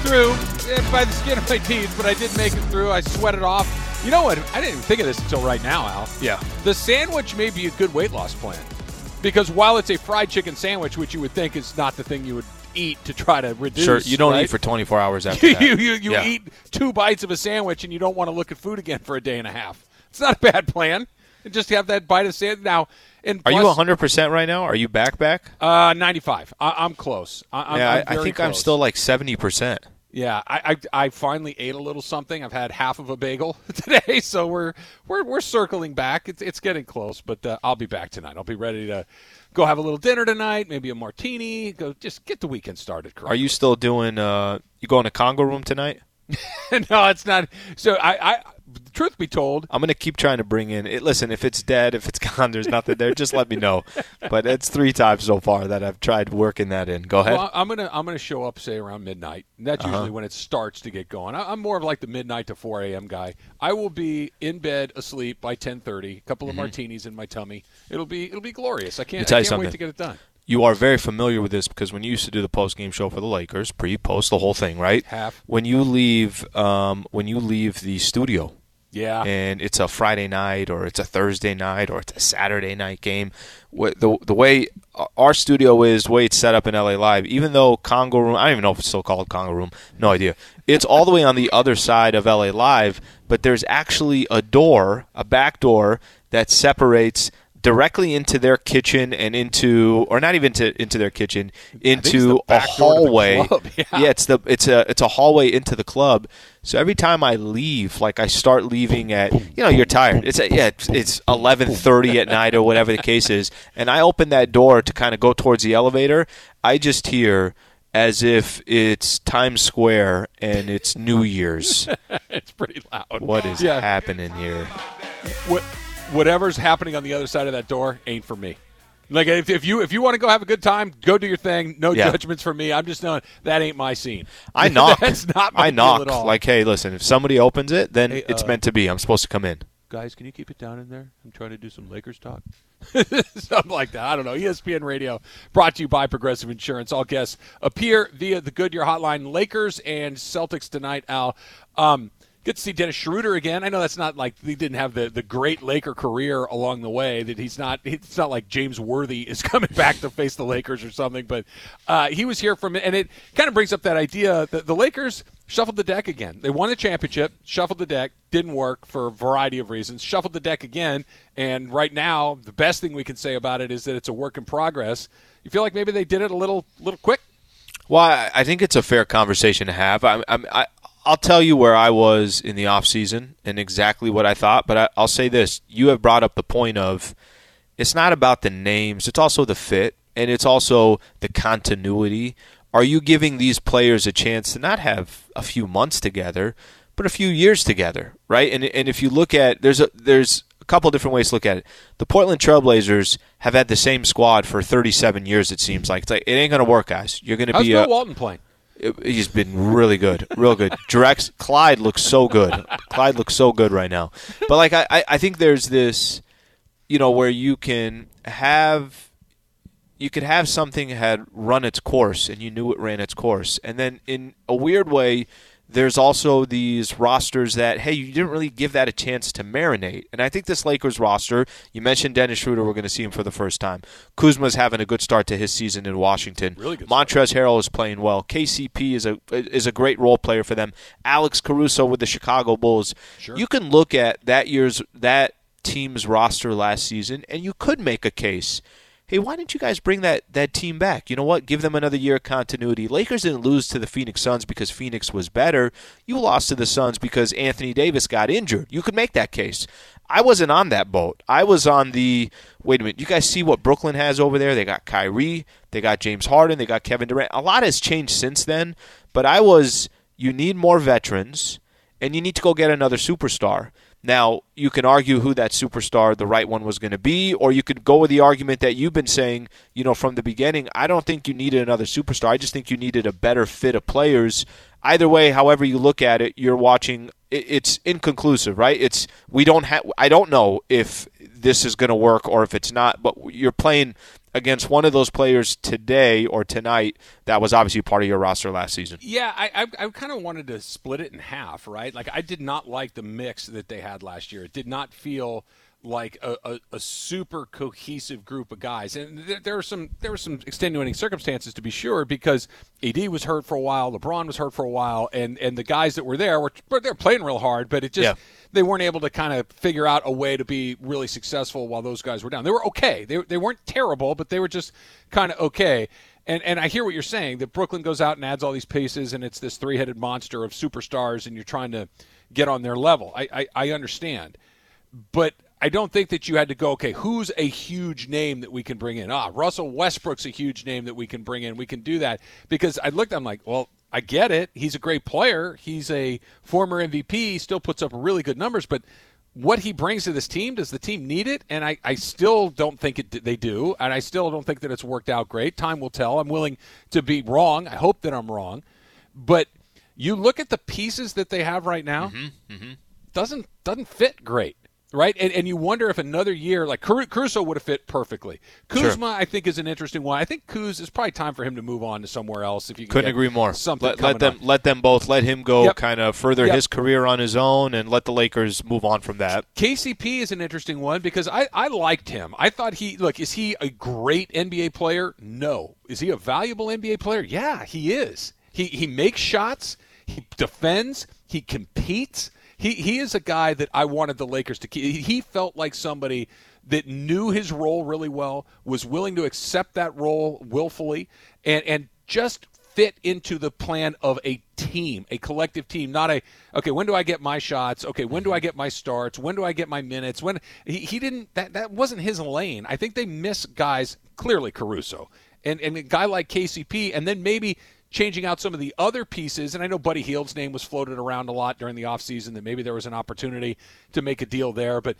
through eh, by the skin of my teeth, but I did make it through. I sweated off. You know what? I didn't even think of this until right now, Al. Yeah. The sandwich may be a good weight loss plan because while it's a fried chicken sandwich, which you would think is not the thing you would eat to try to reduce. Sure, you don't right? eat for 24 hours after you that. you, you, you Yeah. eat two bites of a sandwich and you don't want to look at food again for a day and a half. It's not a bad plan. Just have that bite of sandwich now. And Are you 100% right now? Are you back back? Uh, ninety-five. I, I'm close. I, I'm, yeah, I'm I, think I'm still like 70%. Yeah, I, I I finally ate a little something. I've had half of a bagel today, so we're we're we're circling back. It's it's getting close, but uh, I'll be back tonight. I'll be ready to go have a little dinner tonight, maybe a martini. Go just get the weekend started. Are you still doing, uh, you going to Congo Room tonight? no, it's not. So I, I truth be told, I'm going to keep trying to bring in. It, listen, if it's dead, if it's gone, there's nothing there. Just let me know. But it's three times so far that I've tried working that in. Go ahead. Well, I'm gonna I'm gonna show up say around midnight. That's Uh-huh. usually when it starts to get going. I, I'm more of like the midnight to 4 a.m. guy. I will be in bed asleep by 10:30. A couple of martinis in my tummy. It'll be it'll be glorious. I can't Mm-hmm. tell I can't something. wait to get it done. you are very familiar with this because when you used to do the post game show for the Lakers, pre, post, the whole thing, right? Half. When you leave, um, when you leave the studio, Yeah. and it's a Friday night or it's a Thursday night or it's a Saturday night game. The the way our studio is, the way it's set up in LA Live, even though Congo Room, I don't even know if it's still called Congo Room, no idea. It's all the way on the other side of LA Live, but there's actually a door, a back door that separates directly into their kitchen and into or not even to into their kitchen into a back door to the hallway club, yeah. it's the it's a it's a hallway into the club. So every time I leave, like I start leaving at you know you're tired. It's a, yeah it's, it's eleven thirty at night or whatever the case is, and I open that door to kind of go towards the elevator. I just hear as if it's Times Square and it's New Year's. it's pretty loud. What is Yeah. happening here? What, whatever's happening on the other side of that door ain't for me. Like if, if you if you want to go have a good time, go do your thing. No Yeah. judgments from me. I'm just knowing that ain't my scene. I knock. That's not my I knock. at all. Like, hey, listen, if somebody opens it, then Hey, it's uh, meant to be. I'm supposed to come in. guys, can you keep it down in there? I'm trying to do some Lakers talk. Something like that. I don't know. ESPN Radio brought to you by Progressive Insurance. All guests appear via the Goodyear Hotline. Lakers and Celtics tonight, Al. Um, Good to see Dennis Schroeder again. I know that's not like he didn't have the, the great Laker career along the way. That he's not. It's not like James Worthy is coming back to face the Lakers or something. But uh, he was here from, and it kind of brings up that idea that the Lakers shuffled the deck again. They won the championship, shuffled the deck, didn't work for a variety of reasons. Shuffled the deck again, and right now the best thing we can say about it is that it's a work in progress. You feel like maybe they did it a little little quick. Well, I- I think it's a fair conversation to have. I'm, I'm, I, I'll tell you where I was in the off season and exactly what I thought. But I, I'll say this: you have brought up the point of it's not about the names; it's also the fit, and it's also the continuity. Are you giving these players a chance to not have a few months together, but a few years together, right? And and if you look at there's a there's a couple different ways to look at it. The Portland Trailblazers have had the same squad for 37 years. It seems like it's like it ain't going to work, guys. You're going to How's be Bill a, Walton playing? He's been really good, real good. Drex Clyde looks so good. Clyde looks so good right now. But like I, I- I think there's this, you know, where you can have, you could have something had run its course and you knew it ran its course, and then in a weird way. There's also these rosters that, hey, you didn't really give that a chance to marinate. And I think this Lakers roster, you mentioned Dennis Schroeder, we're going to see him for the first time. Kuzma's having a good start to his season in Washington. Really good start. Montrezl Harrell is playing well. KCP is a is a great role player for them. Alex Caruso with the Chicago Bulls. Sure. You can look at that year's that team's roster last season, and you could make a case. Hey, why didn't you guys bring that, that team back? You know what? Give them another year of continuity. Lakers didn't lose to the Phoenix Suns because Phoenix was better. You lost to the Suns because Anthony Davis got injured. You could make that case. I wasn't on that boat. I was on the wait a minute. You guys see what Brooklyn has over there? They got Kyrie, they got James Harden, they got Kevin Durant. A lot has changed since then, but I was you need more veterans and you need to go get another superstar. Now, you can argue who that superstar, the right one, was going to be, or you could go with the argument that you've been saying, you know, from the beginning. I don't think you needed another superstar. I just think you needed a better fit of players. Either way, however you look at it, you're watching. It's inconclusive, right? It's we don't have. I don't know if this is going to work or if it's not. But you're playing against one of those players today or tonight that was obviously part of your roster last season. Yeah, I, I, I kind of wanted to split it in half, right? Like I did not like the mix that they had last year. It did not feel like a, a, a super cohesive group of guys, and there, there are some there were some extenuating circumstances to be sure because AD was hurt for a while, LeBron was hurt for a while, and and the guys that were there were they're playing real hard, but it just. Yeah they weren't able to kind of figure out a way to be really successful while those guys were down. They were okay. They, they weren't terrible, but they were just kind of okay. And and I hear what you're saying that Brooklyn goes out and adds all these pieces, and it's this three headed monster of superstars, and you're trying to get on their level. I, I, I understand, but I don't think that you had to go, okay, who's a huge name that we can bring in? Ah, Russell Westbrook's a huge name that we can bring in. We can do that. Because I looked, I'm like, well, I get it. He's a great player. He's a former MVP. He still puts up really good numbers, but what he brings to this team, does the team need it? And I, I still don't think it, they do. And I still don't think that it's worked out great. Time will tell. I'm willing to be wrong. I hope that I'm wrong. But you look at the pieces that they have right now, mm-hmm, mm-hmm. doesn't doesn't fit great right? And, and you wonder if another year, like Caruso would have fit perfectly. Kuzma, sure. I think, is an interesting one. I think Kuz is probably time for him to move on to somewhere else. If you couldn't agree more, something let, let them let them both let him go, yep. kind of further yep. his career on his own, and let the Lakers move on from that. KCP is an interesting one because I I liked him. I thought he look is he a great NBA player? No. Is he a valuable NBA player? Yeah, he is. He he makes shots. He defends. He competes he he is a guy that I wanted the Lakers to keep. He felt like somebody that knew his role really well, was willing to accept that role willfully, and and just fit into the plan of a team, a collective team, not a okay. When do I get my shots? Okay, when do I get my starts? When do I get my minutes? When he, he didn't that that wasn't his lane. I think they miss guys clearly Caruso and and a guy like KCP, and then maybe changing out some of the other pieces. And I know Buddy Hield's name was floated around a lot during the offseason that maybe there was an opportunity to make a deal there. But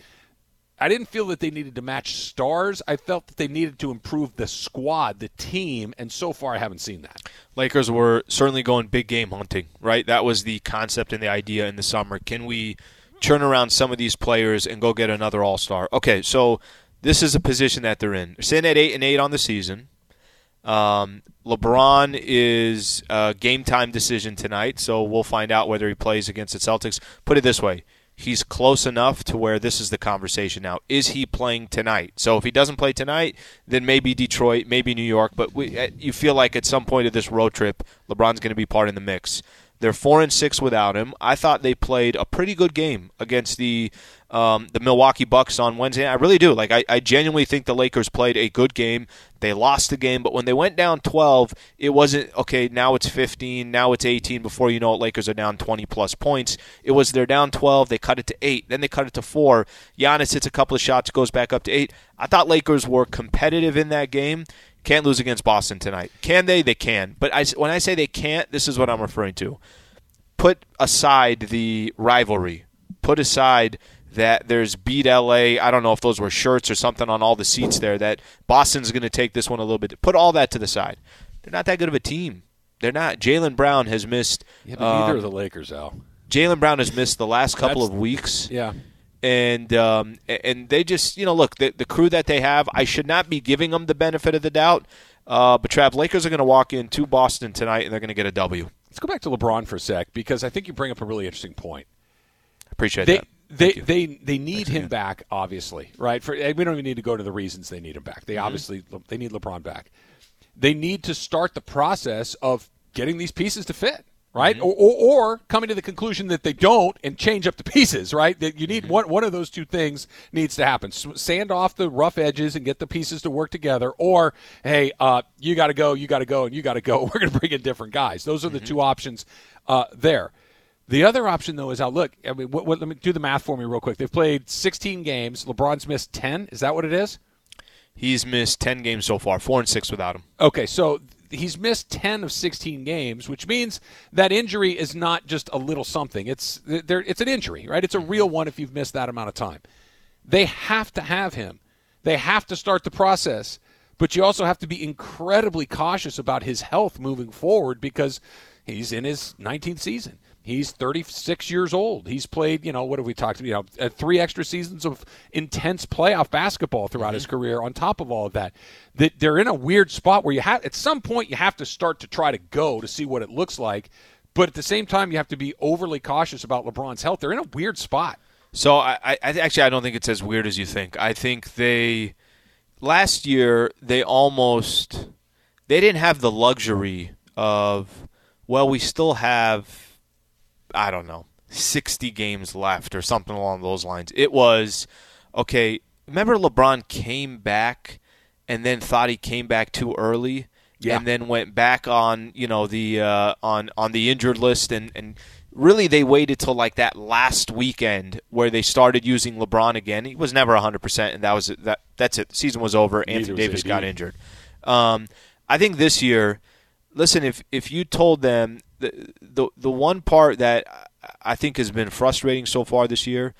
I didn't feel that they needed to match stars. I felt that they needed to improve the squad, the team, and so far I haven't seen that. Lakers were certainly going big game hunting, right? That was the concept and the idea in the summer. Can we turn around some of these players and go get another All Star? Okay, so this is a position that they're in. They're sitting at eight and eight on the season. Um, LeBron is a game time decision tonight, so we'll find out whether he plays against the Celtics. Put it this way. He's close enough to where this is the conversation now. Is he playing tonight? So if he doesn't play tonight, then maybe Detroit, maybe New York. But we, uh, you feel like at some point of this road trip, LeBron's going to be part in the mix. They're four and six without him. I thought they played a pretty good game against the um, the Milwaukee Bucks on Wednesday. I really do. Like I, I genuinely think the Lakers played a good game. They lost the game, but when they went down 12, it wasn't okay. Now it's 15. Now it's 18. Before you know it, Lakers are down 20 plus points. It was they're down 12. They cut it to eight. Then they cut it to four. Giannis hits a couple of shots, goes back up to eight. I thought Lakers were competitive in that game. Can't lose against Boston tonight. Can they? They can. But I, when I say they can't, this is what I'm referring to. Put aside the rivalry. Put aside that there's beat LA. I don't know if those were shirts or something on all the seats there. That Boston's going to take this one a little bit. Put all that to the side. They're not that good of a team. They're not. Jaylen Brown has missed. Yeah, but neither um, are the Lakers, Al. Jaylen Brown has missed the last couple That's, of weeks. Yeah and um, and they just you know look the the crew that they have. I should not be giving them the benefit of the doubt. Uh, but Trav, Lakers are going to walk in to Boston tonight, and they're going to get a W. Let's go back to LeBron for a sec because I think you bring up a really interesting point. Appreciate they, that. They, they they need him back, obviously, right? For we don't even need to go to the reasons they need him back. They mm-hmm. obviously they need LeBron back. They need to start the process of getting these pieces to fit right? Mm-hmm. Or, or, or, coming to the conclusion that they don't and change up the pieces, right? That you need mm-hmm. one one of those two things needs to happen: sand off the rough edges and get the pieces to work together, or hey, uh, you got to go, you got to go, and you got to go. We're going to bring in different guys. Those are the mm-hmm. two options uh, there. The other option, though, is out. Look, I mean, what, what, let me do the math for me real quick. They've played 16 games. LeBron's missed 10. Is that what it is? He's missed 10 games so far, four and six without him. Okay, so he's missed 10 of 16 games, which means that injury is not just a little something. It's there it's an injury, right? It's a real mm-hmm. one if you've missed that amount of time. They have to have him. They have to start the process, but you also have to be incredibly cautious about his health moving forward because he's in his 19th season. He's 36 years old. He's played, you know, what have we talked about? You know, uh, three extra seasons of intense playoff basketball throughout mm-hmm. his career. On top of all of that, that they're in a weird spot where you have at some point you have to start to try to go to see what it looks like, but at the same time you have to be overly cautious about LeBron's health. They're in a weird spot. So I, I actually I don't think it's as weird as you think. I think they last year they almost they didn't have the luxury of well we still have I don't know, 60 games left or something along those lines. It was, okay, remember LeBron came back and then thought he came back too early? Yeah. and then went back on you know the uh, on on the injured list and and really they waited till like that last weekend where they started using LeBron again. He was never 100% and that was that that's it. The season was over. Neither Anthony was Davis AD. got injured. Um, I think this year listen if if you told them the the the one part that I think has been frustrating so far this year,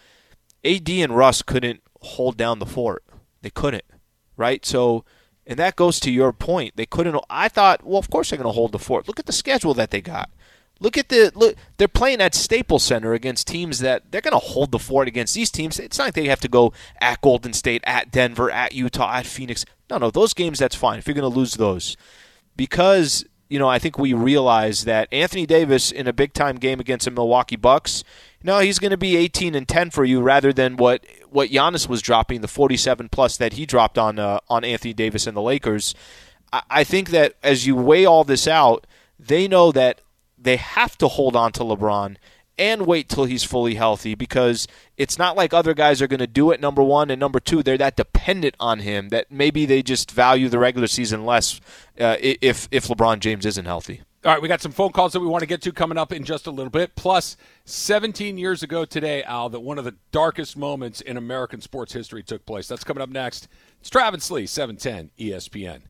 AD and Russ couldn't hold down the fort. They couldn't, right? So, and that goes to your point. They couldn't. I thought, well, of course they're going to hold the fort. Look at the schedule that they got. Look at the look. They're playing at Staples Center against teams that they're going to hold the fort against. These teams, it's not like they have to go at Golden State, at Denver, at Utah, at Phoenix. No, no, those games that's fine. If you're going to lose those, because you know, I think we realize that Anthony Davis in a big time game against the Milwaukee Bucks, no, he's going to be 18 and 10 for you rather than what what Giannis was dropping, the 47 plus that he dropped on uh, on Anthony Davis and the Lakers. I, I think that as you weigh all this out, they know that they have to hold on to LeBron and wait till he's fully healthy because it's not like other guys are going to do it. Number one and number two, they're that dependent on him that maybe they just value the regular season less uh, if if LeBron James isn't healthy. All right, we got some phone calls that we want to get to coming up in just a little bit. Plus, 17 years ago today, Al, that one of the darkest moments in American sports history took place. That's coming up next. It's Travis Lee, 710 ESPN.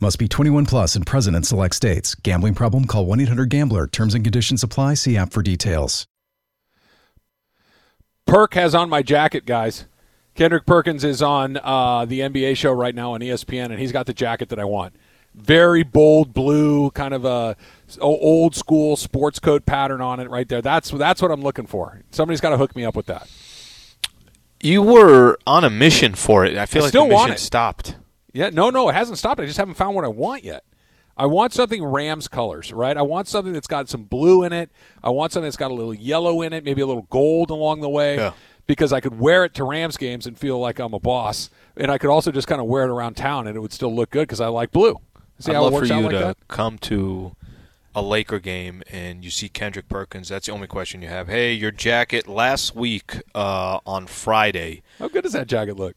Must be 21 plus and present in select states. Gambling problem? Call 1 800 GAMBLER. Terms and conditions apply. See app for details. Perk has on my jacket, guys. Kendrick Perkins is on uh, the NBA show right now on ESPN, and he's got the jacket that I want. Very bold blue, kind of a old school sports coat pattern on it right there. That's that's what I'm looking for. Somebody's got to hook me up with that. You were on a mission for it. I feel I like still the mission stopped. Yeah, no, no, it hasn't stopped. I just haven't found what I want yet. I want something Rams colors, right? I want something that's got some blue in it. I want something that's got a little yellow in it, maybe a little gold along the way. Yeah. Because I could wear it to Rams games and feel like I'm a boss, and I could also just kind of wear it around town and it would still look good because I like blue. See I'd how love it works for you like to that? come to a Laker game and you see Kendrick Perkins. That's the only question you have. Hey, your jacket last week uh, on Friday. How good does that jacket look?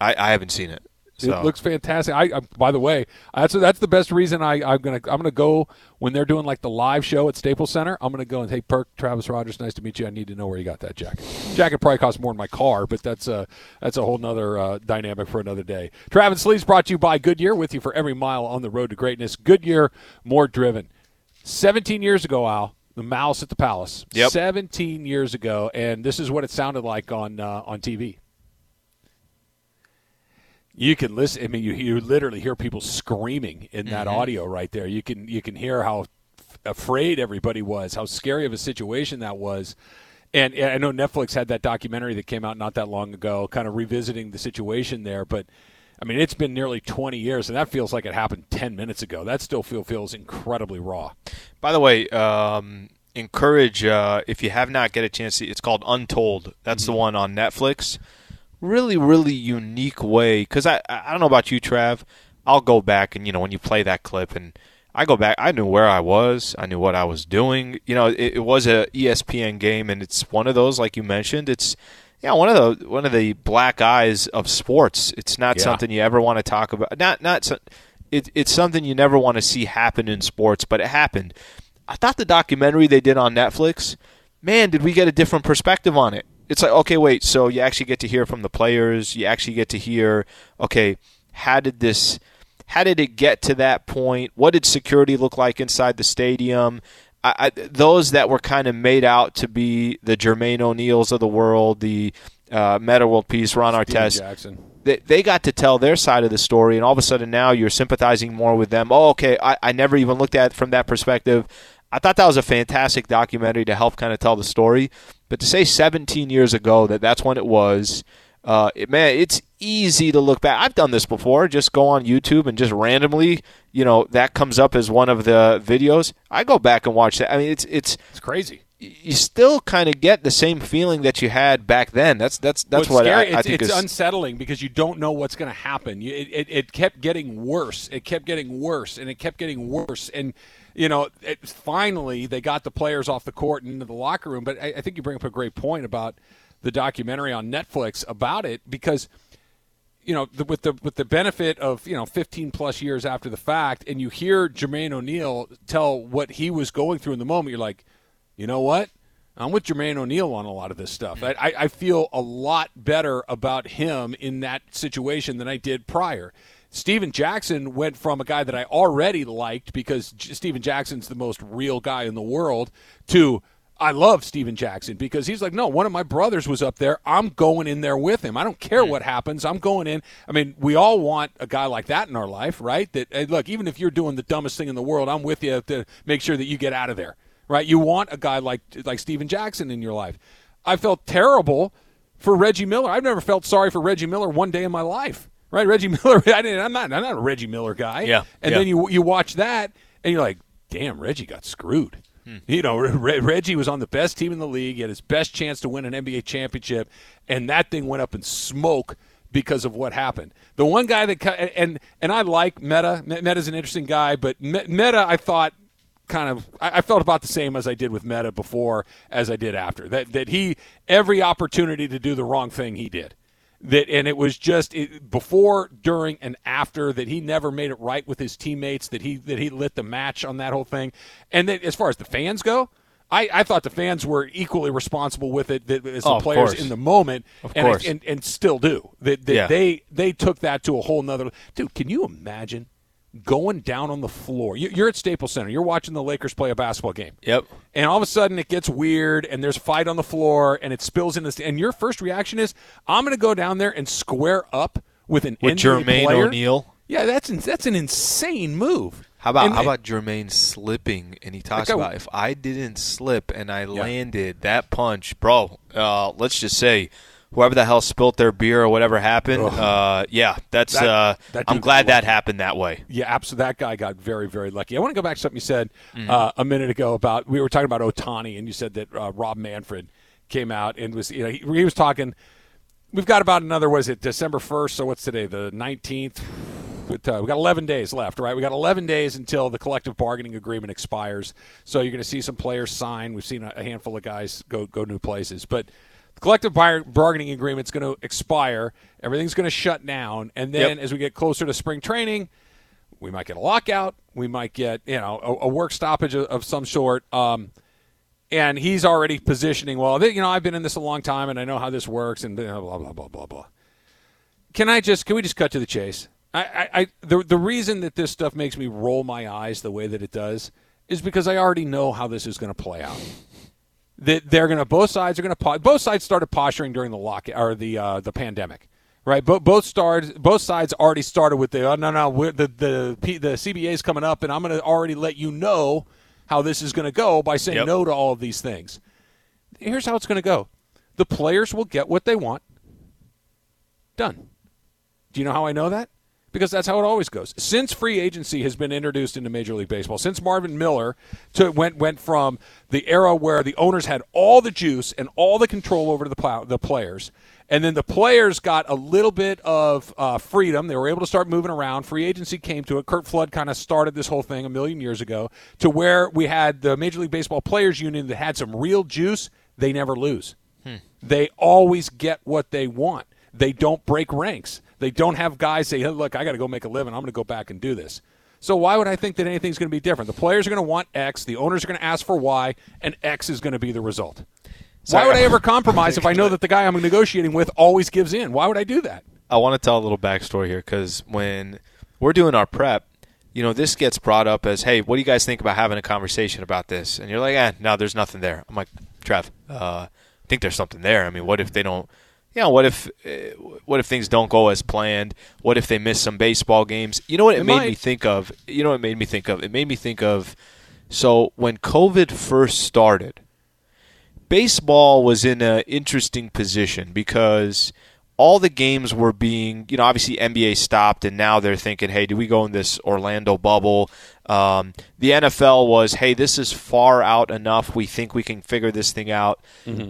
I, I haven't seen it. So. It looks fantastic. I, I, by the way, that's that's the best reason I, I'm gonna I'm gonna go when they're doing like the live show at Staples Center. I'm gonna go and hey, Perk Travis Rogers, nice to meet you. I need to know where you got that jacket. Jacket probably costs more than my car, but that's a that's a whole nother uh, dynamic for another day. Travis Lee's brought to you by Goodyear, with you for every mile on the road to greatness. Goodyear, more driven. 17 years ago, Al, the Mouse at the Palace. Yep. 17 years ago, and this is what it sounded like on uh, on TV. You can listen. I mean, you you literally hear people screaming in that mm-hmm. audio right there. You can you can hear how f- afraid everybody was, how scary of a situation that was. And, and I know Netflix had that documentary that came out not that long ago, kind of revisiting the situation there. But I mean, it's been nearly 20 years, and that feels like it happened 10 minutes ago. That still feel feels incredibly raw. By the way, um, encourage uh, if you have not get a chance. To, it's called Untold. That's mm-hmm. the one on Netflix really, really unique way. Because I, I don't know about you, Trav. I'll go back and you know when you play that clip and I go back. I knew where I was. I knew what I was doing. You know, it, it was a ESPN game, and it's one of those, like you mentioned. It's yeah, one of the one of the black eyes of sports. It's not yeah. something you ever want to talk about. Not not it, it's something you never want to see happen in sports, but it happened. I thought the documentary they did on Netflix, man, did we get a different perspective on it? It's like, okay, wait, so you actually get to hear from the players, you actually get to hear, okay, how did this how did it get to that point? What did security look like inside the stadium? I, I, those that were kind of made out to be the Jermaine O'Neals of the world, the uh, Metta World Peace, Ron Steven Artest, Jackson. they, they got to tell their side of the story, and all of a sudden now you're sympathizing more with them. Oh, okay, I, I never even looked at it from that perspective. I thought that was a fantastic documentary to help kind of tell the story. But to say 17 years ago that that's when it was, uh, it, man, it's easy to look back. I've done this before. Just go on YouTube and just randomly, you know, that comes up as one of the videos. I go back and watch that. I mean, it's it's It's crazy. you still kind of get the same feeling that you had back then. That's that's that's What's what I, I it's, think it's is unsettling because you don't know what's going to happen. You, it, it, it kept getting worse. It kept getting worse, and it kept getting worse. And you know, it, finally they got the players off the court and into the locker room. But I, I think you bring up a great point about the documentary on Netflix about it because you know, the, with the with the benefit of you know 15 plus years after the fact, and you hear Jermaine O'Neal tell what he was going through in the moment, you're like, you know what? I'm with Jermaine O'Neal on a lot of this stuff. I, I, I feel a lot better about him in that situation than I did prior. Steven Jackson went from a guy that I already liked because J- Steven Jackson's the most real guy in the world to I love Steven Jackson because he's like, no, one of my brothers was up there. I'm going in there with him. I don't care what happens. I'm going in. I mean, we all want a guy like that in our life, right? That hey, look, even if you're doing the dumbest thing in the world, I'm with you to make sure that you get out of there, right? You want a guy like like Steven Jackson in your life. I felt terrible for Reggie Miller. I've never felt sorry for Reggie Miller one day in my life, right? Reggie Miller. I didn't, I'm not. I'm not a Reggie Miller guy. Yeah, And yeah. then you you watch that and you're like, damn, Reggie got screwed. Hmm. You know, Re- Reggie was on the best team in the league. He had his best chance to win an NBA championship, and that thing went up in smoke because of what happened. The one guy that and and I like Metta. Metta's an interesting guy, but Metta, I thought kind of I, I felt about the same as I did with Metta before as I did after. That that he every opportunity to do the wrong thing he did. That and it was just it, before, during, and after that he never made it right with his teammates. That he that he lit the match on that whole thing. And that as far as the fans go, I, I thought the fans were equally responsible with it that, as the Oh, players course. in the moment, Of and, I- course. and and still do. That, that Yeah. they they took that to a whole nother. Dude, can you imagine going down on the floor? You, you're at Staples Center. You're watching the Lakers play a basketball game Yep. and all of a sudden it gets weird and there's a fight on the floor and it spills into the and your first reaction is i'm going to go down there and square up with an With NBA Jermaine player? O'Neal. yeah that's that's an insane move How about And- how about Jermaine slipping? And he talks about if I didn't slip and I landed that punch, bro. Uh, let's just say whoever the hell spilt their beer or whatever happened. Uh, yeah, that's. That- uh, that I'm glad that happened that way. yeah absolutely that guy got very very lucky i want to go back to something you said Mm-hmm. uh, a minute ago about we were talking about Ohtani and you said that uh, rob manfred came out and was you know he, he was talking we've got about another was it december 1st so what's today the 19th With, uh, we got 11 days left, right? We got 11 days until the collective bargaining agreement expires. So you're going to see some players sign. We've seen a, a handful of guys go go new places, but the collective bar- bargaining agreement's going to expire. Everything's going to shut down, and then Yep. as we get closer to spring training, we might get a lockout. We might get you know a, a work stoppage of, of some sort. Um, and he's already positioning. Well, you know, I've been in this a long time, and I know how this works, and blah blah blah blah blah blah. Can I just can we just cut to the chase? I, I, I the the reason that this stuff makes me roll my eyes the way that it does is because I already know how this is going to play out. That they're going to both sides are going to both sides started posturing during the lock or the uh, the pandemic, right? Both both stars both sides already started with the oh, no no we're, the the P, the CBA is coming up, and I'm going to already let you know how this is going to go by saying Yep. no to all of these things. Here's how it's going to go: the players will get what they want. Done. Do you know how I know that? Because that's how it always goes. Since free agency has been introduced into Major League Baseball, since Marvin Miller to, went went from the era where the owners had all the juice and all the control over the plow, the players, and then the players got a little bit of uh, freedom. They were able to start moving around. Free agency came to it. Curt Flood kind of started this whole thing a million years ago to where we had the Major League Baseball Players Union that had some real juice. They never lose. They always get what they want. They don't break ranks. They don't have guys say, hey, "Look, I got to go make a living. I'm going to go back and do this." So why would I think that anything's going to be different? The players are going to want X, the owners are going to ask for Y, and X is going to be the result. Why would I ever compromise if I know that the guy I'm negotiating with always gives in? Why would I do that? I want to tell a little backstory here because when we're doing our prep, you know, this gets brought up as, hey, what do you guys think about having a conversation about this? And you're like, eh, no, there's nothing there. I'm like, Trev, uh, I think there's something there. I mean, what if they don't? You know, what if uh, what if things don't go as planned? What if they miss some baseball games? You know what it, It made might. me think of? You know what it made me think of? It made me think of. So when COVID first started, baseball was in an interesting position because all the games were being, you know, obviously NBA stopped, and now they're thinking, hey, do we go in this Orlando bubble? Um, the NFL was, hey, this is far out enough. We think we can figure this thing out.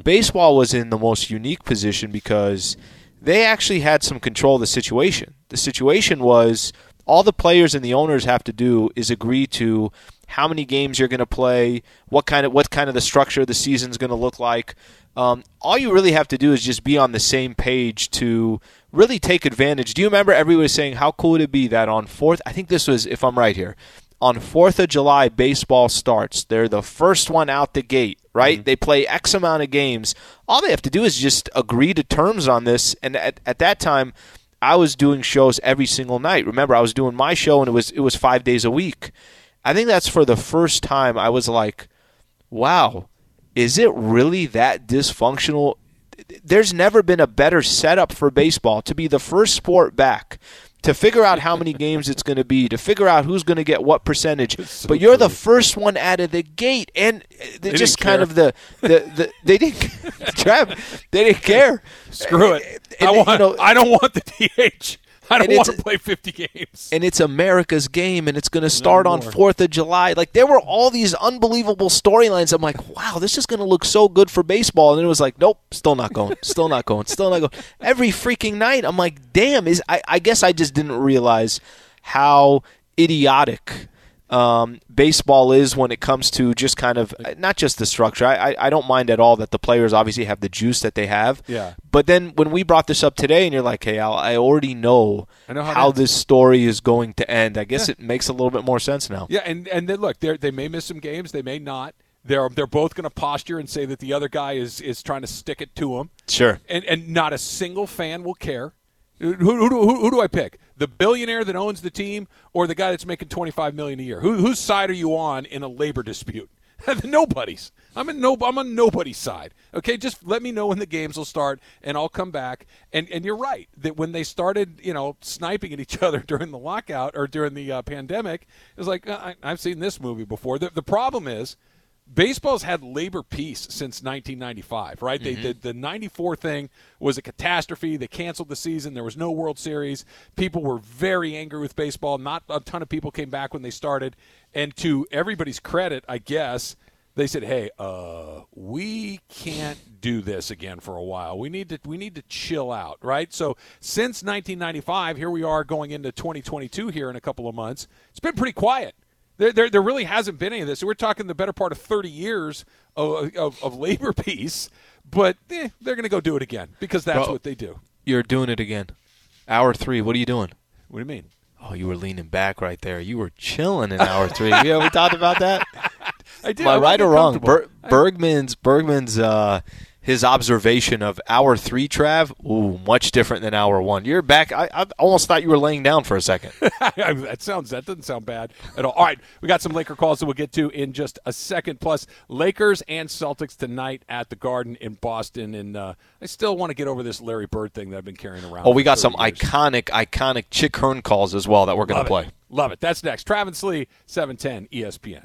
Baseball was in the most unique position because they actually had some control of the situation. The situation was all the players and the owners have to do is agree to how many games you're going to play, what kind of what kind of the structure of the season is going to look like. Um, all you really have to do is just be on the same page to really take advantage. Do you remember everybody was saying how cool would it be that on fourth? I think this was, if I'm right here, on Fourth of July, baseball starts. They're the first one out the gate, right? They play X amount of games. All they have to do is just agree to terms on this. And at, at that time, I was doing shows every single night. Remember, I was doing my show, and it was it was five days a week. I think that's for the first time I was like, wow, is it really that dysfunctional? There's never been a better setup for baseball to be the first sport back, to figure out how many games it's going to be, to figure out who's going to get what percentage. but you're the first one out of the gate, and they just kind care. of the, the, the they didn't, they didn't care. Screw it. And, I you want. know, I don't want the DH. I don't want to play 50 games. and it's America's game, and it's going to start on. Fourth of July. Like there were all these unbelievable storylines. I'm like, wow, this is going to look so good for baseball. And then it was like, nope, still not going, still not going, still not going. Every freaking night, I'm like, damn. Is I, I guess I just didn't realize how idiotic. Um, baseball is when it comes to just kind of not just the structure. I, I, I don't mind at all that the players obviously have the juice that they have. Yeah. But then when we brought this up today, and you're like, "Hey, Al, I already know, I know how how this story is going to end." I guess it makes a little bit more sense now. Yeah, and and then look, they they may miss some games, they may not. They're they're both going to posture and say that the other guy is is trying to stick it to them, Sure. and and not a single fan will care. Who, who, who, who do I pick? The billionaire that owns the team, or the guy that's making twenty five million a year? Who, whose side are you on in a labor dispute? Nobody's. I'm in no. I'm on nobody's side. Okay, just let me know when the games will start, and I'll come back. And and you're right that when they started, you know, sniping at each other during the lockout or during the uh, pandemic, it was like uh, I, I've seen this movie before. The, the problem is baseball's had labor peace since 1995, right? They did the 94 thing was a catastrophe. They canceled the season. There was no World Series. People were very angry with baseball. Not a ton of people came back when they started. And to everybody's credit, I guess, they said, "Hey, uh, we can't do this again for a while. We need to we need to chill out, right?" So since 1995, here we are going into 2022 here in a couple of months. It's been pretty quiet. There, there, there really hasn't been any of this. We're talking the better part of 30 years of, of, of labor peace, but eh, they're going to go do it again because that's Bro. what they do. You're doing it again. Hour three. What are you doing? What do you mean? Oh, you were leaning back right there. You were chilling in hour three. yeah, we talked about that. I did. Am I I right or wrong? Ber- Bergman's Bergman's uh, his observation of hour three, Trav. Ooh, much different than hour one. You're back. I, I almost thought you were laying down for a second. that sounds that doesn't sound bad at all. All right, we got some Laker calls that we'll get to in just a second. Plus, Lakers and Celtics tonight at the Garden in Boston, and uh, I still want to get over this Larry Bird thing that I've been carrying around. Oh, we got some years. iconic, iconic Chick Hearn calls as well that we're going to play. Love it. That's next. Travis Lee, seven ten ESPN.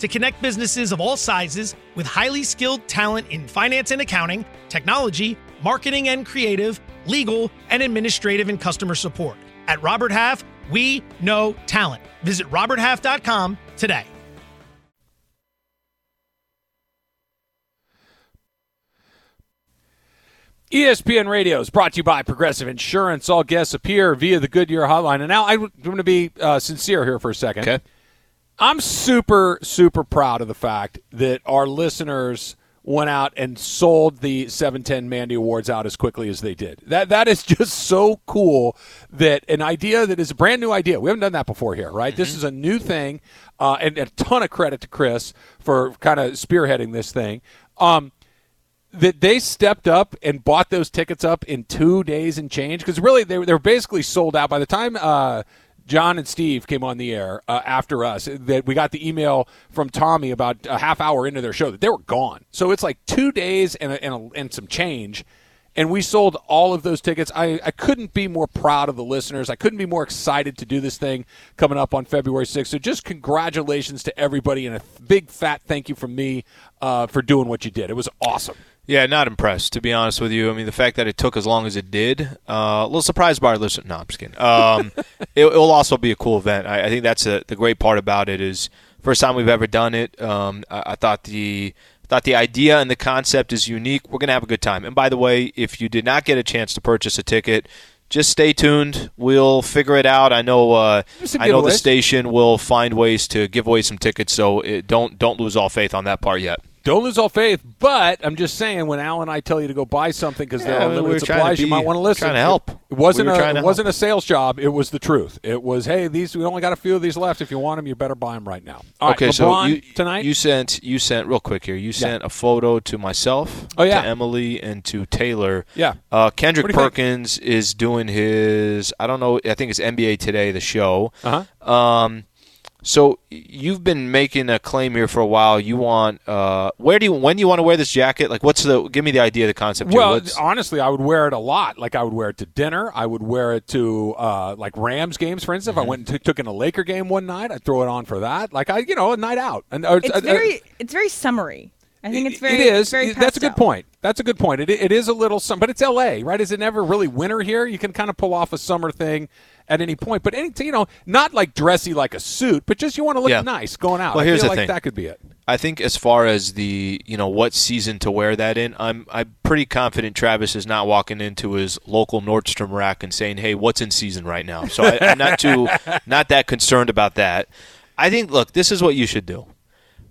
to connect businesses of all sizes with highly skilled talent in finance and accounting, technology, marketing and creative, legal, and administrative and customer support. At Robert Half, we know talent. Visit RobertHalf.com today. ESPN Radio is brought to you by Progressive Insurance. All guests appear via the Goodyear hotline. And now I'm going to be uh, sincere here for a second. Okay. I'm super, super proud of the fact that our listeners went out and sold the 710 Mandy Awards out as quickly as they did. That That is just so cool that an idea that is a brand new idea. We haven't done that before here, right? This is a new thing, uh, and a ton of credit to Chris for kind of spearheading this thing. Um, that they stepped up and bought those tickets up in two days and change because really they were, they were basically sold out by the time uh, John and Steve came on the air uh, after us. That we got the email from Tommy about a half hour into their show that they were gone. So it's like two days and a, and, a, and some change. And we sold all of those tickets. I, I couldn't be more proud of the listeners. I couldn't be more excited to do this thing coming up on February 6th. So just congratulations to everybody and a big fat thank you from me uh, for doing what you did. It was awesome. Yeah, not impressed to be honest with you. I mean, the fact that it took as long as it did, uh, a little surprised by our listen. No, I'm just kidding. Um, it, will also be a cool event. I, I think that's a, the great part about it is first time we've ever done it. Um, I, I thought the thought the idea and the concept is unique. We're gonna have a good time. And by the way, if you did not get a chance to purchase a ticket, just stay tuned. We'll figure it out. I know. Uh, I know the station will find ways to give away some tickets. So it, don't don't lose all faith on that part yet. Don't lose all faith, but I'm just saying when Al and I tell you to go buy something because Yeah, there are we limited to supplies, you might want to listen. trying to help. It wasn't We a it wasn't a sales job. It was the truth. It was hey, these we only got a few of these left. If you want them, you better buy them right now. All right, okay, so you, tonight. you sent you sent real quick here. You sent a photo to myself, Oh, yeah. to Emily, and to Taylor. Yeah. Uh, Kendrick you think? Perkins is doing his. I don't know. I think it's NBA Today, the show. uh-huh. Um, so you've been making a claim here for a while. You want uh, where do you when do you want to wear this jacket? Like, what's the? Give me the idea, of the concept. Well, What's- honestly, I would wear it a lot. Like I would wear it to dinner. I would wear it to uh, like Rams games, for instance. If I Mm-hmm. went and t- took in a Laker game one night, I'd throw it on for that. Like I, you know, a night out. And uh, It's uh, very it's very summery. I think it's very It is. it's very That's a good point. That's a good point. It, it is a little some, but it's L.A. right? Is it never really winter here? You can kind of pull off a summer thing at any point, but any you know, not like dressy like a suit, but just you want to look Yeah. nice going out. Well, I here's feel the like thing. that could be it. I think as far as the you know what season to wear that in, I'm I'm pretty confident Travis is not walking into his local Nordstrom rack and saying, "Hey, what's in season right now?" So I, I'm not too not that concerned about that. I think look, this is what you should do.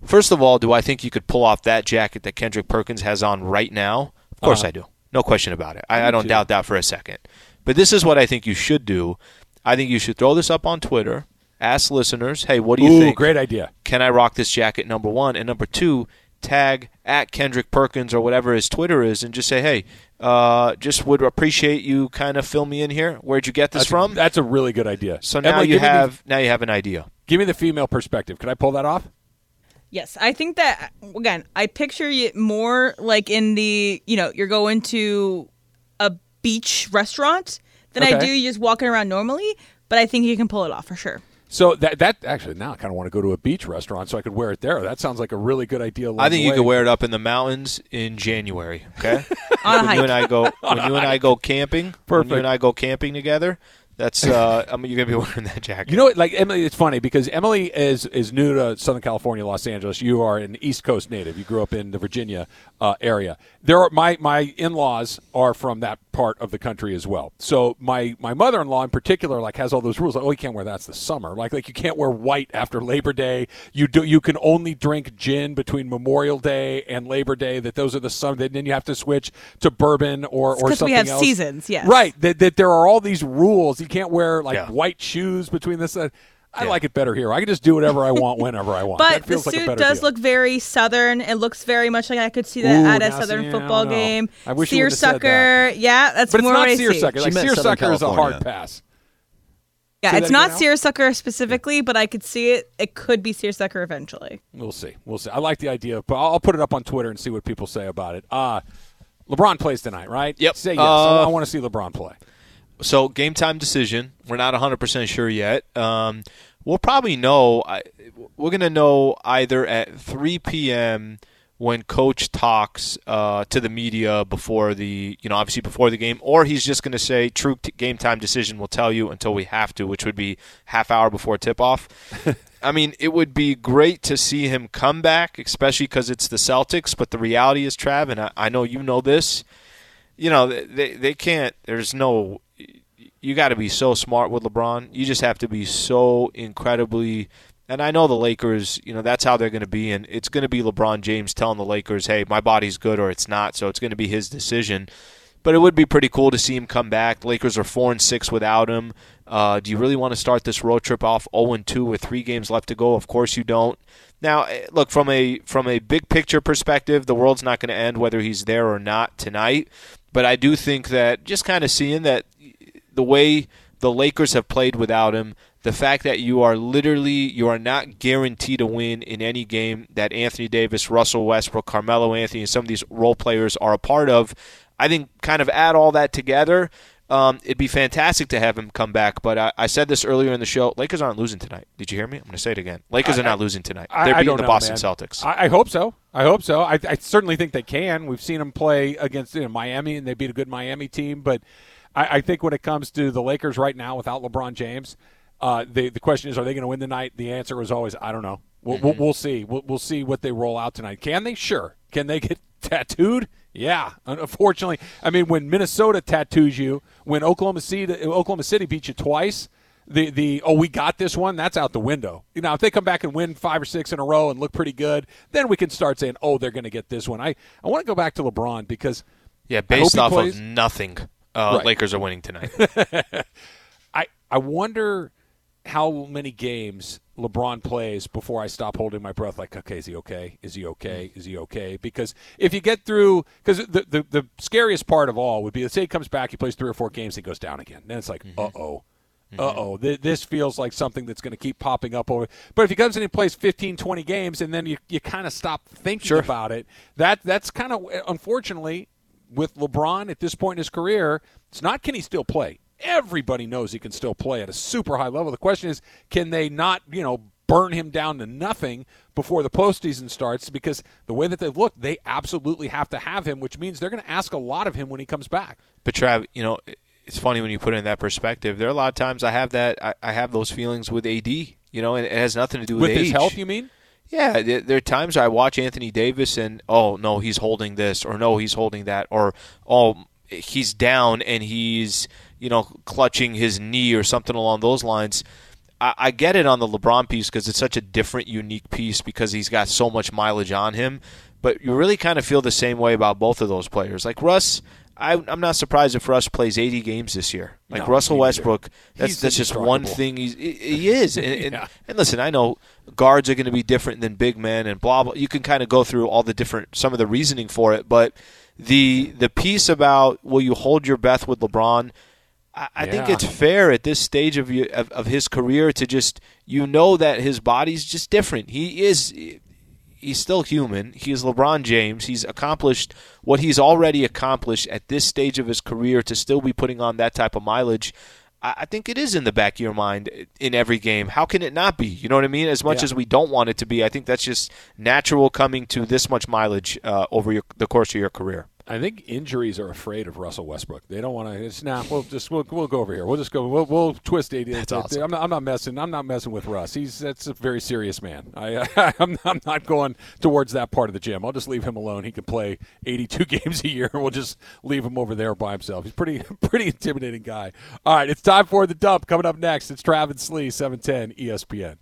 First of all, do I think you could pull off that jacket that Kendrick Perkins has on right now? Of course Uh-huh. I do. No question about it. I, I don't too. doubt that for a second. But this is what I think you should do. I think you should throw this up on Twitter. Ask listeners, hey, what do you Ooh, think? great idea. can I rock this jacket? Number one, and number two, tag at Kendrick Perkins or whatever his Twitter is, and just say, hey, uh, just would appreciate you kind of fill me in here. Where'd you get this That's, from? That's a really good idea. so now Emily, you give me the- have now you have an idea. give me the female perspective. Can I pull that off? Yes, I think that again, I picture it more like in the you know you're going to a beach restaurant than I do just walking around normally. But I think you can pull it off for sure. So that that actually now I kind of want to go to a beach restaurant so I could wear it there. That sounds like a really good idea. I think you way. could wear it up in the mountains in January. Okay, On a when you and I go when you and I go camping. When you and I go camping together. That's uh, I mean, you're gonna be wearing that jacket. You know, what, like Emily, it's funny because Emily is is new to Southern California, Los Angeles. You are an East Coast native. You grew up in the Virginia uh, area. There are my my in laws are from that part of the country as well. So my my mother in law in particular like has all those rules. Like, oh, you can't wear that's the summer. Like like you can't wear white after Labor Day. You do you can only drink gin between Memorial Day and Labor Day. That those are the summer. Then you have to switch to bourbon or or 'cause we something have else. seasons, yes. right. That, that there are all these rules. You can't wear like Yeah. white shoes between this. Uh, I Yeah. like it better here. I can just do whatever I want whenever I want. But that the feels like a suit does deal. look very southern. It looks very much like I could see that Ooh, at a southern see, football don't game. I wish you wouldn't have said Seersucker, yeah, that's but it's more not what I seersucker. Like meant Southern seersucker is a hard pass. Yeah, Say it's not again, Al? Seersucker specifically, but I could see it. It could be Seersucker eventually. We'll see. We'll see. I like the idea, but I'll I'll put it up on Twitter and see what people say about it. Uh LeBron plays tonight, right? Yep. Say yes. Uh, I, want to see LeBron play. So game time decision. We're not 100% sure yet. Um, we'll probably know. I, we're going to know either at 3 p.m. when coach talks uh, to the media before the, you know, obviously before the game, or he's just going to say true t- game time decision. We'll tell you until we have to, which would be half hour before tip off. I mean, it would be great to see him come back, especially because it's the Celtics. But the reality is, Trav, and I, I know you know this. You know, they they can't. There's no you got to be so smart with LeBron. You just have to be so incredibly. And I know the Lakers, you know, that's how they're going to be. And it's going to be LeBron James telling the Lakers, hey, my body's good or it's not. So it's going to be his decision. But it would be pretty cool to see him come back. Lakers are 4 and 6 without him. Uh, do you really want to start this road trip off 0 and 2 with three games left to go? Of course you don't. Now, eh, look from a from a big picture perspective, the world's not going to end whether he's there or not tonight. But I do think that just kind of seeing that the way the Lakers have played without him, the fact that you are literally you are not guaranteed to win in any game that Anthony Davis, Russell Westbrook, Carmelo Anthony, and some of these role players are a part of, I think kind of add all that together. Um, it'd be fantastic to have him come back, but I, I said this earlier in the show. Lakers aren't losing tonight. Did you hear me? I'm going to say it again. Lakers I- are not losing tonight. They're I beating the know, Boston man. Celtics. I, I hope so. I hope so. I, I certainly think they can. We've seen them play against you know, Miami, and they beat a good Miami team. But I, I think when it comes to the Lakers right now without LeBron James, uh, the the question is, are they going to win the night? The answer was always, I don't know. We'll, we'll, we'll see. We'll, we'll see what they roll out tonight. Can they? Sure. Can they get tattooed? Yeah. Unfortunately, I mean, when Minnesota tattoos you, when Oklahoma City Oklahoma City beat you twice, the the oh we got this one that's out the window. You know, if they come back and win five or six in a row and look pretty good, then we can start saying, oh, they're going to get this one. I I want to go back to LeBron because yeah, based off plays. of nothing, uh, Right. Lakers are winning tonight. I I wonder how many games LeBron plays before I stop holding my breath. Like, okay, is he okay? Is he okay? Is he okay? Because if you get through, because the, the the scariest part of all would be, let's say he comes back, he plays three or four games, he goes down again. Then it's like, uh oh. Uh oh, Th- this feels like something that's going to keep popping up over. But if he comes in and he plays 15, 20 games, and then you, you kind of stop thinking Sure. about it, that that's kind of unfortunately with LeBron at this point in his career, it's not can he still play. Everybody knows he can still play at a super high level. The question is, can they not, you know, burn him down to nothing before the postseason starts? Because the way that they've looked, they absolutely have to have him, which means they're going to ask a lot of him when he comes back. But Trav, you know, it's funny when you put it in that perspective. There are a lot of times I have that. I, I have those feelings with AD. You know, and it has nothing to do with, With his health, you mean? Yeah, there, are times I watch Anthony Davis and oh no, he's holding this, or no, he's holding that, or oh, he's down and he's you know clutching his knee or something along those lines. I, I get it on the LeBron piece because it's such a different, unique piece because he's got so much mileage on him. But you really kind of feel the same way about both of those players. Like Russ, I, I'm not surprised if Russ plays 80 games this year. Like No, Russell. Westbrook, that's He's that's just one thing. He's he, he is, and, and, Yeah. and listen, I know guards are going to be different than big men, and blah blah. You can kind of go through all the different some of the reasoning for it, but the the piece about will you hold your breath with LeBron? I, I think it's fair at this stage of, you, of of his career to just you know that his body's just different. He is he's still human. He is LeBron James. He's accomplished what he's already accomplished at this stage of his career to still be putting on that type of mileage. I I think it is in the back of your mind in every game. How can it not be? You know what I mean? As much Yeah. as we don't want it to be, I think that's just natural coming to this much mileage uh, over your, the course of your career. I think injuries are afraid of Russell Westbrook. They don't want to. It's nah. We'll just we'll, we'll go over here. We'll just go. We'll, we'll twist it. That's It- awesome. I'm not, I'm not messing. I'm not messing with Russ. He's that's a very serious man. I, I'm, I'm not going towards that part of the gym. I'll just leave him alone. He can play 82 games a year. We'll just leave him over there by himself. He's pretty pretty intimidating guy. All right, it's time for the dump. Coming up next, it's Travis Lee, E 710 ESPN.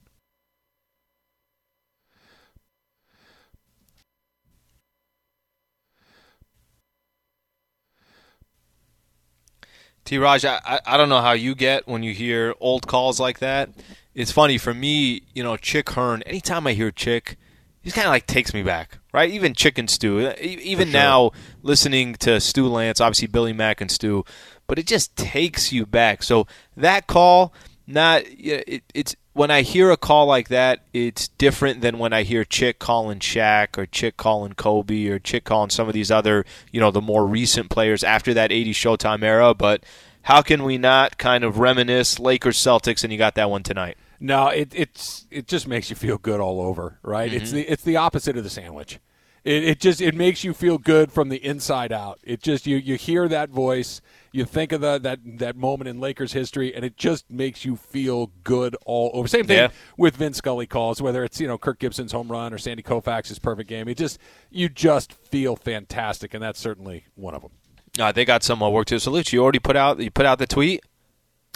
T. Raj, I, I- don't know how you get when you hear old calls like that. It's funny for me, you know, Chick Hearn. Anytime I hear Chick, he kind of like takes me back, right? Even Chick and Stu. Even now, listening to Stu Lantz, obviously Billy Mack and Stu, but it just takes you back. So that call, not yeah, it, it's when I hear a call like that, it's different than when I hear Chick calling Shaq or Chick calling Kobe or Chick calling some of these other, you know, the more recent players after that 80 Showtime era. But how can we not kind of reminisce Lakers Celtics and you got that one tonight? No, it it's it just makes you feel good all over, right? It's Mm-hmm. the it's the opposite of the sandwich. It, it just it makes you feel good from the inside out. It just you you hear that voice, you think of the, that that moment in Lakers history, and it just makes you feel good all over. Same thing Yeah. with Vin Scully calls, whether it's you know Kirk Gibson's home run or Sandy Koufax's perfect game. It just you just feel fantastic, and that's certainly one of them. Uh, they got some more work to salute. You already put out you put out the tweet.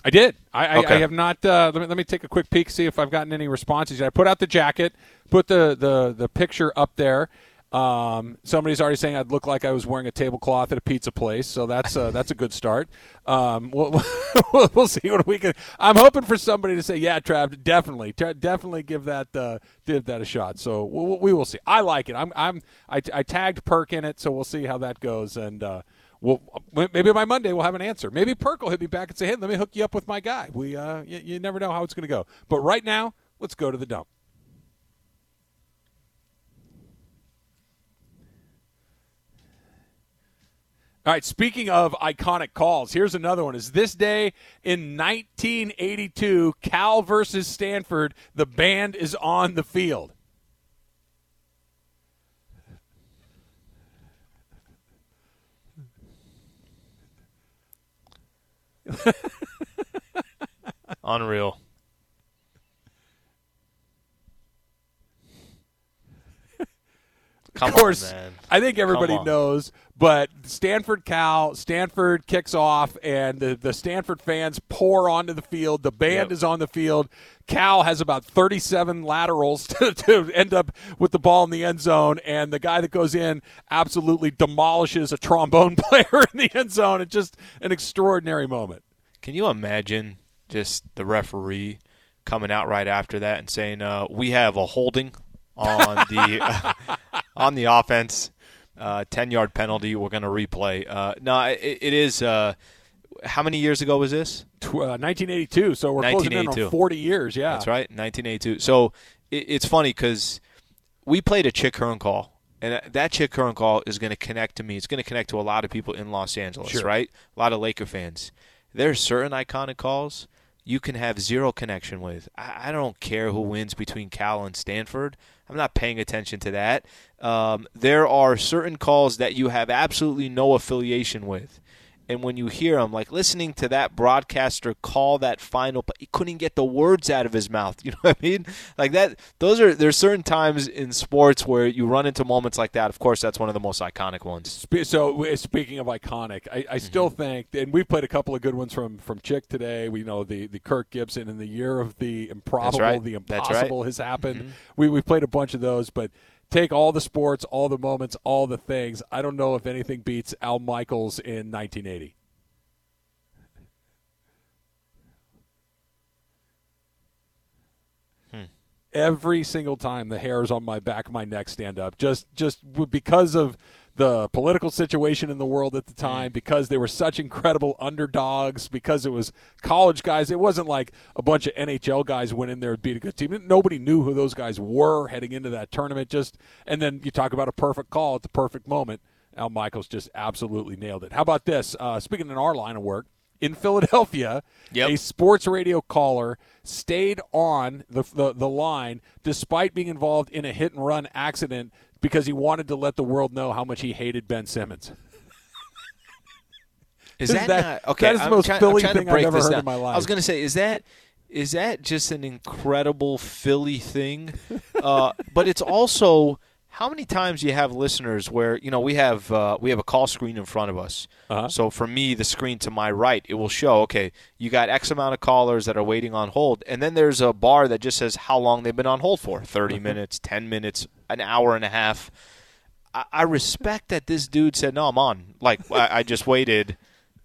I did. I, I, Okay. I have not. Uh, let me let me take a quick peek, see if I've gotten any responses. I put out the jacket, put the the the picture up there. Um, somebody's already saying I'd look like I was wearing a tablecloth at a pizza place, so that's uh, that's a good start. Um, we'll, we'll, we'll see what we can. I'm hoping for somebody to say, "Yeah, Trav, definitely, tra- definitely give that uh, give that a shot." So we, we will see. I like it. I'm I'm I, I tagged Perk in it, so we'll see how that goes and. Uh, well, maybe by Monday we'll have an answer. Maybe Perk will hit me back and say, "Hey, let me hook you up with my guy." We, uh, you, you never know how it's going to go. But right now, let's go to the dump. All right. Speaking of iconic calls, here's another one. Is this day in 1982, Cal versus Stanford? The band is on the field. Unreal. Come of course, on, man. I think everybody knows, but Stanford Cal, Stanford kicks off, and the, the Stanford fans pour onto the field. The band Yep. is on the field. Cal has about 37 laterals to, to end up with the ball in the end zone, and the guy that goes in absolutely demolishes a trombone player in the end zone. It's just an extraordinary moment. Can you imagine just the referee coming out right after that and saying, uh, "We have a holding on the on the offense, ten yard penalty. We're going to replay." Uh, no, it, it is. Uh, how many years ago was this? Uh, 1982, so we're closing in on 40 years. Yeah, That's right, 1982. So it, it's funny because we played a Chick Hearn call, and that- Chick Hearn call is going to connect to me. It's going to connect to a lot of people in Los Angeles, Sure. right? A lot of Laker fans. There's certain iconic calls you can have zero connection with. I, I don't care who wins between Cal and Stanford. I'm not paying attention to that. Um, there are certain calls that you have absolutely no affiliation with. And when you hear him, like listening to that broadcaster call that final, but he couldn't get the words out of his mouth. You know what I mean? Like that. Those are there's certain times in sports where you run into moments like that. Of course, that's one of the most iconic ones. So speaking of iconic, I, I still Mm-hmm. think, and we played a couple of good ones from from Chick today. We know the the Kirk Gibson and the year of the improbable, right. the That's right. impossible has happened. Mm-hmm. We we played a bunch of those, but take all the sports, all the moments, all the things. I don't know if anything beats Al Michaels in 1980. Hmm. every single time the hairs on my back of my neck stand up just just because of the political situation in the world at the time because they were such incredible underdogs because it was college guys. It wasn't like a bunch of NHL guys went in there and beat a good team. Nobody knew who those guys were heading into that tournament. Just and then you talk about a perfect call at the perfect moment. Al Michaels just absolutely nailed it. How about this? Uh, speaking in our line of work in Philadelphia, Yep. a sports radio caller stayed on the, the the line despite being involved in a hit and run accident because he wanted to let the world know how much he hated Ben Simmons. Is That- that, not okay? that is the I'm most trying, Philly thing I've ever heard down. in my life. I was going to say, is that is that just an incredible Philly thing? uh, but it's also how many times you have listeners where you know we have uh, we have a call screen in front of us. Uh-huh. So for me, the screen to my right, it will show okay, you got X amount of callers that are waiting on hold, and then there's a bar that just says how long they've been on hold for 30 Mm-hmm. minutes, ten minutes, an hour and a half. I, I respect that this dude said no, I'm on. Like I, I just waited.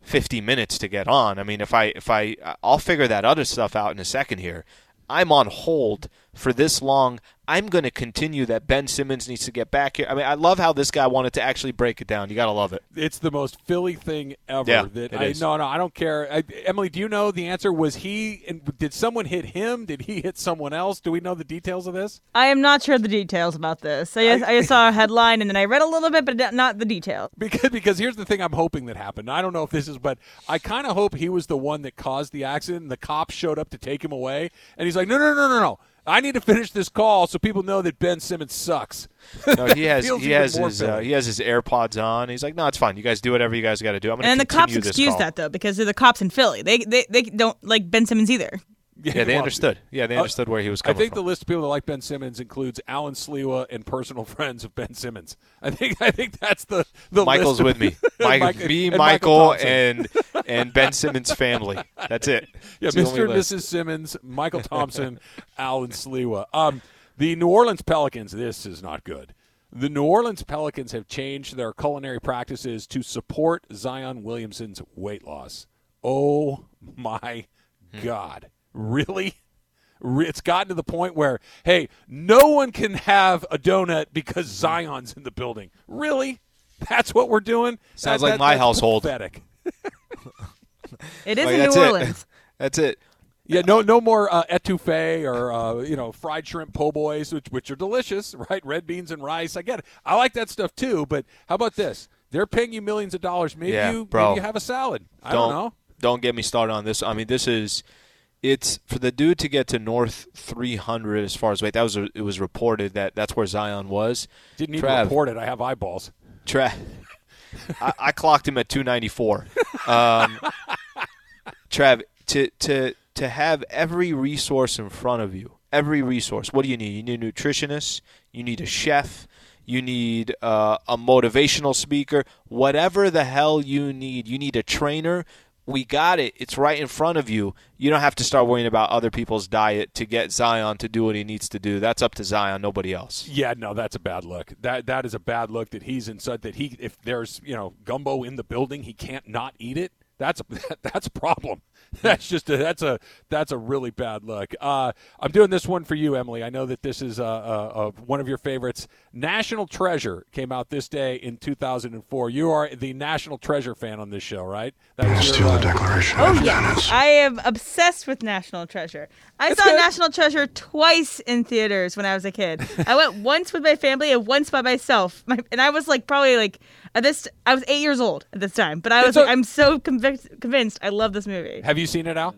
50 minutes to get on. I mean, if I if I I'll figure that other stuff out in a second here. I'm on hold for this long. I'm going to continue that Ben Simmons needs to get back here. I mean, I love how this guy wanted to actually break it down. You got to love it. It's the most Philly thing ever. Yeah, that it I is. no no I don't care. I, Emily, do you know the answer? Was he? and Did someone hit him? Did he hit someone else? Do we know the details of this? I am not sure the details about this. I just, I saw a headline and then I read a little bit, but not the details. Because because here's the thing I'm hoping that happened. I don't know if this is, but I kind of hope he was the one that caused the accident. and The cops showed up to take him away, and he's like, no no no no no. I need to finish this call so people know that Ben Simmons sucks. No, he has he has his uh, he has his AirPods on. He's like, no, it's fine. You guys do whatever you guys got to do. I'm going And to then the cops excuse call. that though because they're the cops in Philly. They they, they don't like Ben Simmons either. Yeah, they understood. Yeah, they Uh, understood where he was coming I think from. the list of people that like Ben Simmons includes Alan Sliwa and personal friends of Ben Simmons. I think I think that's the the Michael's with me. Mike, Mike- me, and Michael, Thompson. and and Ben Simmons' family. That's it. Yeah, Mr. and list. Mrs. Simmons, Michael Thompson, Alan Sliwa. Um, the New Orleans Pelicans, this is not good. The New Orleans Pelicans have changed their culinary practices to support Zion Williamson's weight loss. Oh my God. Really? It's gotten to the point where, hey, no one can have a donut because Zion's in the building. Really? That's what we're doing? Sounds That- like that- my that's household. Pathetic. It is Like, in that's New it. Orleans. That's it. Yeah, no, no more uh, etouffee or uh, you know fried shrimp po' boys, which which are delicious, right? Red beans and rice. I get it. I like that stuff too. But how about this? They're paying you millions of dollars. Maybe Yeah, you bro. maybe you have a salad. I don't, know. Don't get me started on this. I mean, this is it's for the dude to get to north 300 as far as weight. That was it was reported that that's where Zion was. Didn't even Trav, report it. I have eyeballs. Tra- I, I clocked him at 294. Um, Trav, to to to have every resource in front of you, every resource. What do you need? You need a nutritionist. You need a chef. You need uh, a motivational speaker. Whatever the hell you need, you need a trainer. We got it. It's right in front of you. You don't have to start worrying about other people's diet to get Zion to do what he needs to do. That's up to Zion, nobody else. Yeah, no, that's a bad look. That that is a bad look. That he's inside. That he, if there's you know gumbo in the building, he can't not eat it. That's that's a problem. That's just a, that's a that's a really bad look. Uh, I'm doing this one for you, Emily. I know that this is uh, uh, uh, one of your favorites. National Treasure came out this day in 2004. You are the National Treasure fan on this show, right? That was your, Steal uh, the Declaration Oh of yes, Independence. I am obsessed with National Treasure. I It's saw good. National Treasure twice in theaters when I was a kid. I went once with my family and once by myself. My, and I was like probably like at this. I was eight years old at this time, but I was. Like, I'm so convic- convinced. I love this movie. Have you seen it, Al?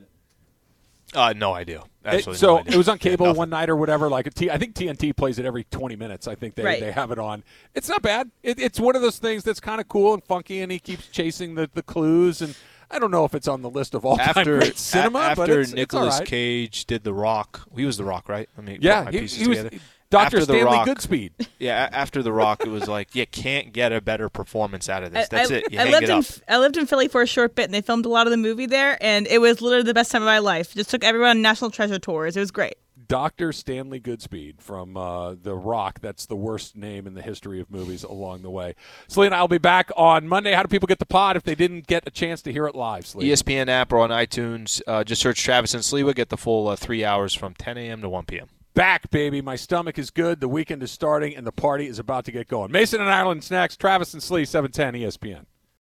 Uh, no idea. It- Absolutely so no idea. it was on cable Nothing. one night or whatever. Like a T, I think TNT plays it every 20 minutes. I think they, Right. they have it on. It's not bad. It, it's one of those things that's kind of cool and funky, and he keeps chasing the, the clues. And I don't know if it's on the list of all time after great cinema, a- after but it's, Nicolas it's all right. Cage did The Rock, he was The Rock, right? Let me put Yeah, he, he was together. Dr. Stanley Rock- Goodspeed. Yeah, after The Rock, it was like you can't get a better performance out of this. That's I, it. You I hang lived it in up. I lived in Philly for a short bit, and they filmed a lot of the movie there, and it was literally the best time of my life. Just took everyone on National Treasure tours. It was great. Dr. Stanley Goodspeed from uh, The Rock. That's the worst name in the history of movies along the way. Selena, I'll be back on Monday. How do people get the pod if they didn't get a chance to hear it live, Selena? ESPN app or on iTunes. Uh, just search Travis and Sliwa. Get the full uh, three hours from 10 a.m. to 1 p.m. back, baby. My stomach is good. The weekend is starting, and the party is about to get going. Mason and Ireland's next. Travis and Slee, 710 ESPN.